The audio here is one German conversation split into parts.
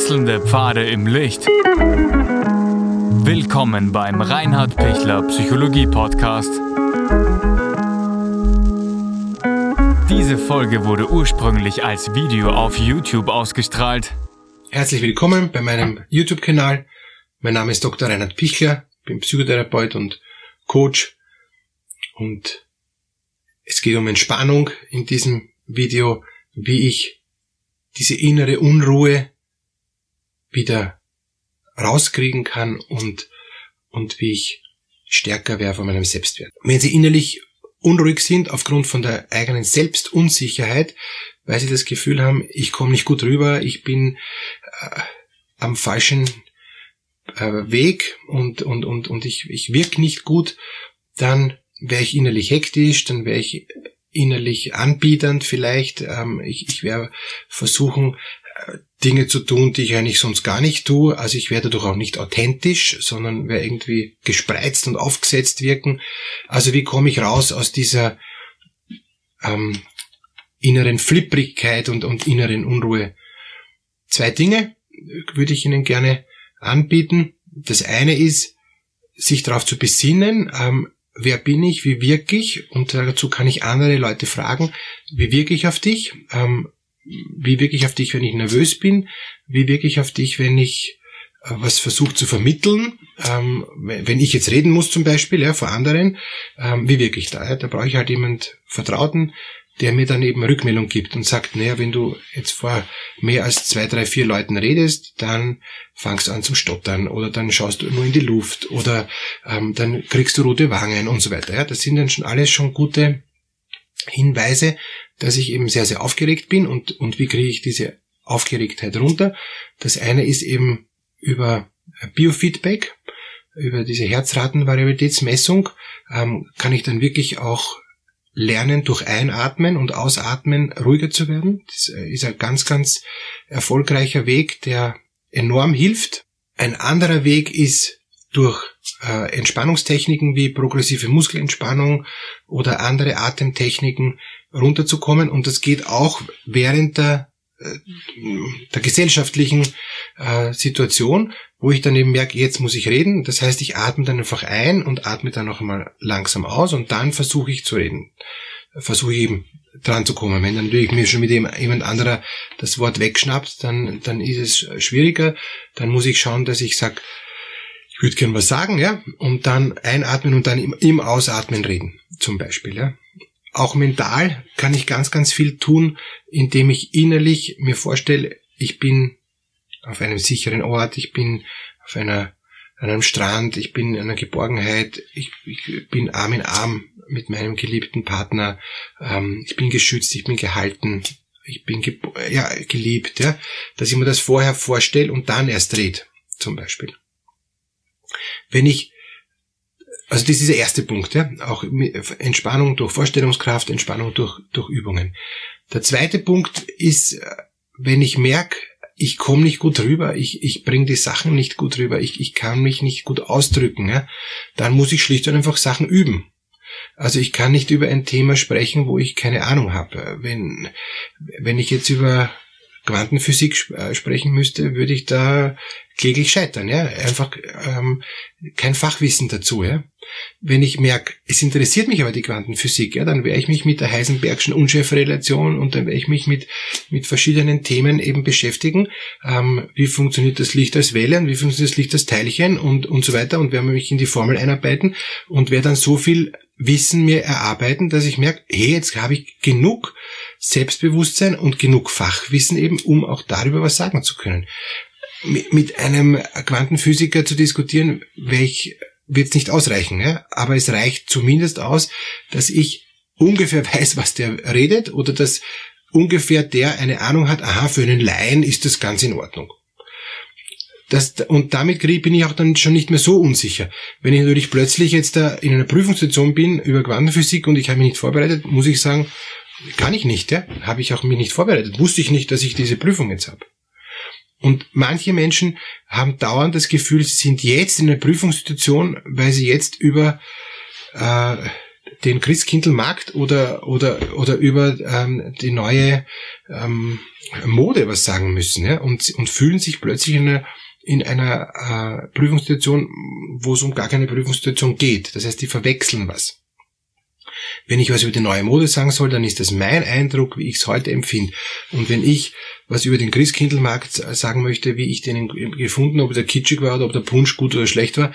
Wechselnde Pfade im Licht. Willkommen beim Reinhard Pichler Psychologie Podcast. Diese Folge wurde ursprünglich als Video auf YouTube ausgestrahlt. Herzlich willkommen bei meinem YouTube-Kanal. Mein Name ist Dr. Reinhard Pichler, bin Psychotherapeut und Coach und es geht um Entspannung in diesem Video, wie ich diese innere Unruhe wieder rauskriegen kann und, und wie ich stärker wäre von meinem Selbstwert. Wenn Sie innerlich unruhig sind aufgrund von der eigenen Selbstunsicherheit, weil Sie das Gefühl haben, ich komme nicht gut rüber, ich bin äh, am falschen äh, Weg und, und, und, und ich, ich wirke nicht gut, dann wäre ich innerlich hektisch, dann wäre ich innerlich anbiedernd vielleicht. Ähm, ich ich werde versuchen, Dinge zu tun, die ich eigentlich sonst gar nicht tue. Also ich werde dadurch auch nicht authentisch, sondern werde irgendwie gespreizt und aufgesetzt wirken. Also wie komme ich raus aus dieser ähm, inneren Flipprigkeit und, und inneren Unruhe? Zwei Dinge würde ich Ihnen gerne anbieten. Das eine ist, sich darauf zu besinnen, ähm, wer bin ich, wie wirke ich und dazu kann ich andere Leute fragen, wie wirke ich auf dich, ähm, wie wirke ich auf dich, wenn ich nervös bin, wie wirke ich auf dich, wenn ich äh, was versuche zu vermitteln, ähm, wenn ich jetzt reden muss zum Beispiel ja, vor anderen, ähm, wie wirke ich da? Ja? Da brauche ich halt jemand Vertrauten, der mir dann eben Rückmeldung gibt und sagt, naja, wenn du jetzt vor mehr als zwei, drei, vier Leuten redest, dann fangst du an zum Stottern oder dann schaust du nur in die Luft oder ähm, dann kriegst du rote Wangen und so weiter. Ja, das sind dann schon alles schon gute Hinweise, dass ich eben sehr, sehr aufgeregt bin und, und wie kriege ich diese Aufgeregtheit runter. Das eine ist eben über Biofeedback, über diese Herzratenvariabilitätsmessung ähm, kann ich dann wirklich auch lernen, durch Einatmen und Ausatmen ruhiger zu werden. Das ist ein ganz, ganz erfolgreicher Weg, der enorm hilft. Ein anderer Weg ist durch äh, Entspannungstechniken wie progressive Muskelentspannung oder andere Atemtechniken runterzukommen. Und das geht auch während der, äh, der gesellschaftlichen äh, Situation, wo ich dann eben merke, jetzt muss ich reden. Das heißt, ich atme dann einfach ein und atme dann noch einmal langsam aus und dann versuche ich zu reden. Versuche eben dran zu kommen. Wenn dann natürlich mir schon mit jemand anderer das Wort wegschnappt, dann, dann ist es schwieriger. Dann muss ich schauen, dass ich sage, ich würde gern was sagen, ja, und dann einatmen und dann im, Ausatmen reden, zum Beispiel, ja. Auch mental kann ich ganz, ganz viel tun, indem ich innerlich mir vorstelle, ich bin auf einem sicheren Ort, ich bin auf einer, an einem Strand, ich bin in einer Geborgenheit, ich, ich bin Arm in Arm mit meinem geliebten Partner, ähm, ich bin geschützt, ich bin gehalten, ich bin ge ja, geliebt, ja, dass ich mir das vorher vorstelle und dann erst red, zum Beispiel. Wenn ich also das ist der erste Punkt, ja. Auch Entspannung durch Vorstellungskraft, Entspannung durch, durch Übungen. Der zweite Punkt ist, äh, wenn ich merke, ich komme nicht gut rüber, ich, ich bringe die Sachen nicht gut rüber, ich, ich kann mich nicht gut ausdrücken, ja, dann muss ich schlicht und einfach Sachen üben. Also ich kann nicht über ein Thema sprechen, wo ich keine Ahnung habe. Wenn, wenn ich jetzt über Quantenphysik äh, sprechen müsste, würde ich da kläglich scheitern, ja. Einfach ähm, kein Fachwissen dazu, ja. Wenn ich merke, es interessiert mich aber die Quantenphysik, ja, dann werde ich mich mit der Heisenbergschen Unschärferelation und dann werde ich mich mit, mit verschiedenen Themen eben beschäftigen. Ähm, wie funktioniert das Licht als Welle und wie funktioniert das Licht als Teilchen und, und so weiter und werde mich in die Formel einarbeiten und werde dann so viel Wissen mir erarbeiten, dass ich merke, hey, jetzt habe ich genug Selbstbewusstsein und genug Fachwissen eben, um auch darüber was sagen zu können. Mit einem Quantenphysiker zu diskutieren, welch wird es nicht ausreichen, ja? aber es reicht zumindest aus, dass ich ungefähr weiß, was der redet oder dass ungefähr der eine Ahnung hat, aha, für einen Laien ist das ganz in Ordnung. Das, und damit bin ich auch dann schon nicht mehr so unsicher. Wenn ich natürlich plötzlich jetzt da in einer Prüfungssituation bin über Quantenphysik und ich habe mich nicht vorbereitet, muss ich sagen, kann ich nicht, ja? Habe ich auch mich nicht vorbereitet. Wusste ich nicht, dass ich diese Prüfung jetzt habe. Und manche Menschen haben dauernd das Gefühl, sie sind jetzt in einer Prüfungssituation, weil sie jetzt über äh, den Christkindlmarkt oder, oder, oder über ähm, die neue ähm, Mode was sagen müssen ja? und, und fühlen sich plötzlich in einer, in einer äh, Prüfungssituation, wo es um gar keine Prüfungssituation geht. Das heißt, die verwechseln was. Wenn ich was über die neue Mode sagen soll, dann ist das mein Eindruck, wie ich es heute empfinde. Und wenn ich was über den Christkindlmarkt sagen möchte, wie ich den gefunden, ob der kitschig war oder ob der Punsch gut oder schlecht war,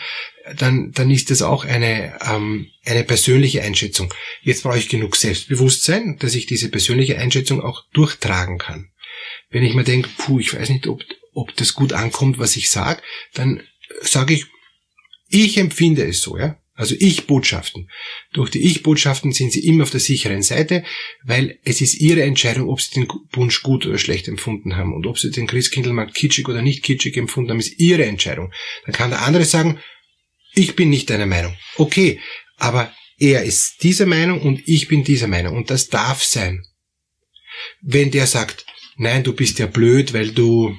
dann, dann ist das auch eine, ähm, eine persönliche Einschätzung. Jetzt brauche ich genug Selbstbewusstsein, dass ich diese persönliche Einschätzung auch durchtragen kann. Wenn ich mir denke, puh, ich weiß nicht, ob, ob das gut ankommt, was ich sage, dann sage ich, ich empfinde es so, ja. Also Ich-Botschaften. Durch die Ich-Botschaften sind Sie immer auf der sicheren Seite, weil es ist Ihre Entscheidung, ob Sie den Wunsch gut oder schlecht empfunden haben. Und ob Sie den Christkindlmarkt kitschig oder nicht kitschig empfunden haben, ist Ihre Entscheidung. Dann kann der andere sagen, ich bin nicht deiner Meinung. Okay, aber er ist dieser Meinung und ich bin dieser Meinung. Und das darf sein. Wenn der sagt, nein, du bist ja blöd, weil du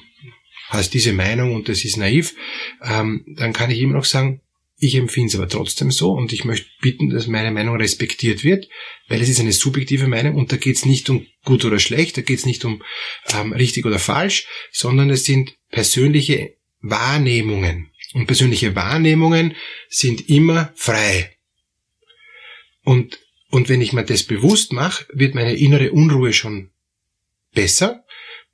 hast diese Meinung und das ist naiv, ähm, dann kann ich immer noch sagen, ich empfinde es aber trotzdem so und ich möchte bitten, dass meine Meinung respektiert wird, weil es ist eine subjektive Meinung und da geht es nicht um gut oder schlecht, da geht es nicht um ähm, richtig oder falsch, sondern es sind persönliche Wahrnehmungen. Und persönliche Wahrnehmungen sind immer frei. Und, und wenn ich mir das bewusst mache, wird meine innere Unruhe schon besser,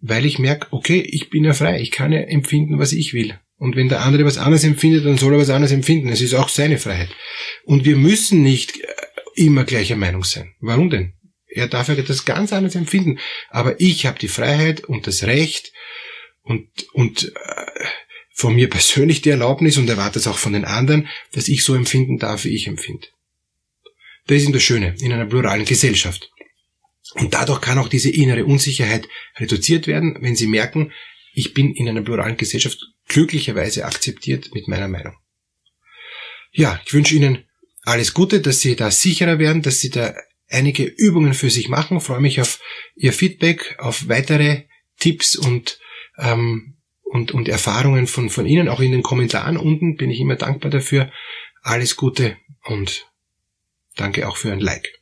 weil ich merke, okay, ich bin ja frei, ich kann ja empfinden, was ich will. Und wenn der andere was anderes empfindet, dann soll er was anderes empfinden. Es ist auch seine Freiheit. Und wir müssen nicht äh, immer gleicher Meinung sein. Warum denn? Er darf ja das ganz anders empfinden. Aber ich habe die Freiheit und das Recht und, und äh, von mir persönlich die Erlaubnis und erwarte es auch von den anderen, dass ich so empfinden darf, wie ich empfinde. Das ist das Schöne in einer pluralen Gesellschaft. Und dadurch kann auch diese innere Unsicherheit reduziert werden, wenn Sie merken, ich bin in einer pluralen Gesellschaft glücklicherweise akzeptiert mit meiner Meinung. Ja, ich wünsche Ihnen alles Gute, dass Sie da sicherer werden, dass Sie da einige Übungen für sich machen. Ich freue mich auf Ihr Feedback, auf weitere Tipps und, ähm, und, und Erfahrungen von, von Ihnen. Auch in den Kommentaren unten bin ich immer dankbar dafür. Alles Gute und danke auch für ein Like.